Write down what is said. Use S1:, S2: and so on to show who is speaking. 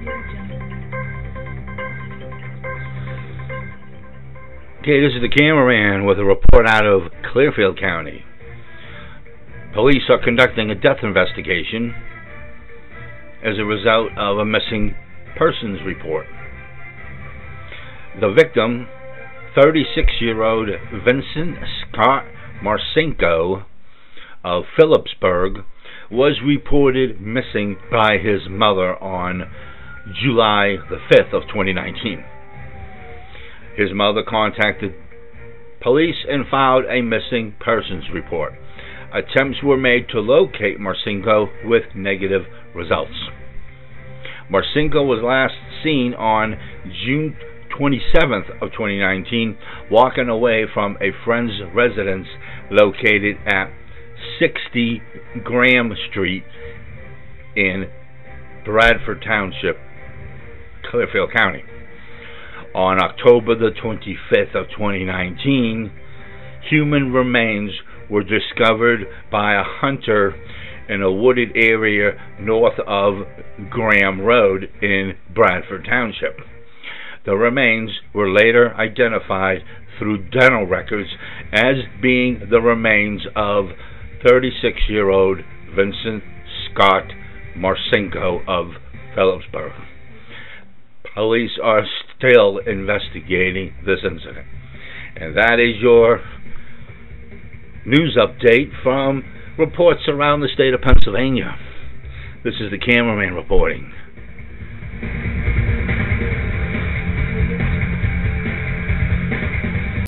S1: Okay, this is the cameraman with a report out of Clearfield County. Police are conducting a death investigation as a result of a missing persons report. The victim, 36 year old Vincent Scott Marcinko of Philipsburg, was reported missing by his mother on July the 5th of 2019. His mother contacted police and filed a missing persons report. Attempts were made to locate Marcinko with negative results. Marcinko was last seen on June 27th of 2019 walking away from a friend's residence located at 60 Graham Street in Bradford Township, Clearfield County. On October the 25th of 2019, human remains were discovered by a hunter in a wooded area north of Graham Road in Bradford Township. The remains were later identified through dental records as being the remains of 36 year old Vincent Scott Marcinko of Philipsburg. Police are still investigating this incident. And that is your news update from reports around the state of Pennsylvania. This is the cameraman reporting.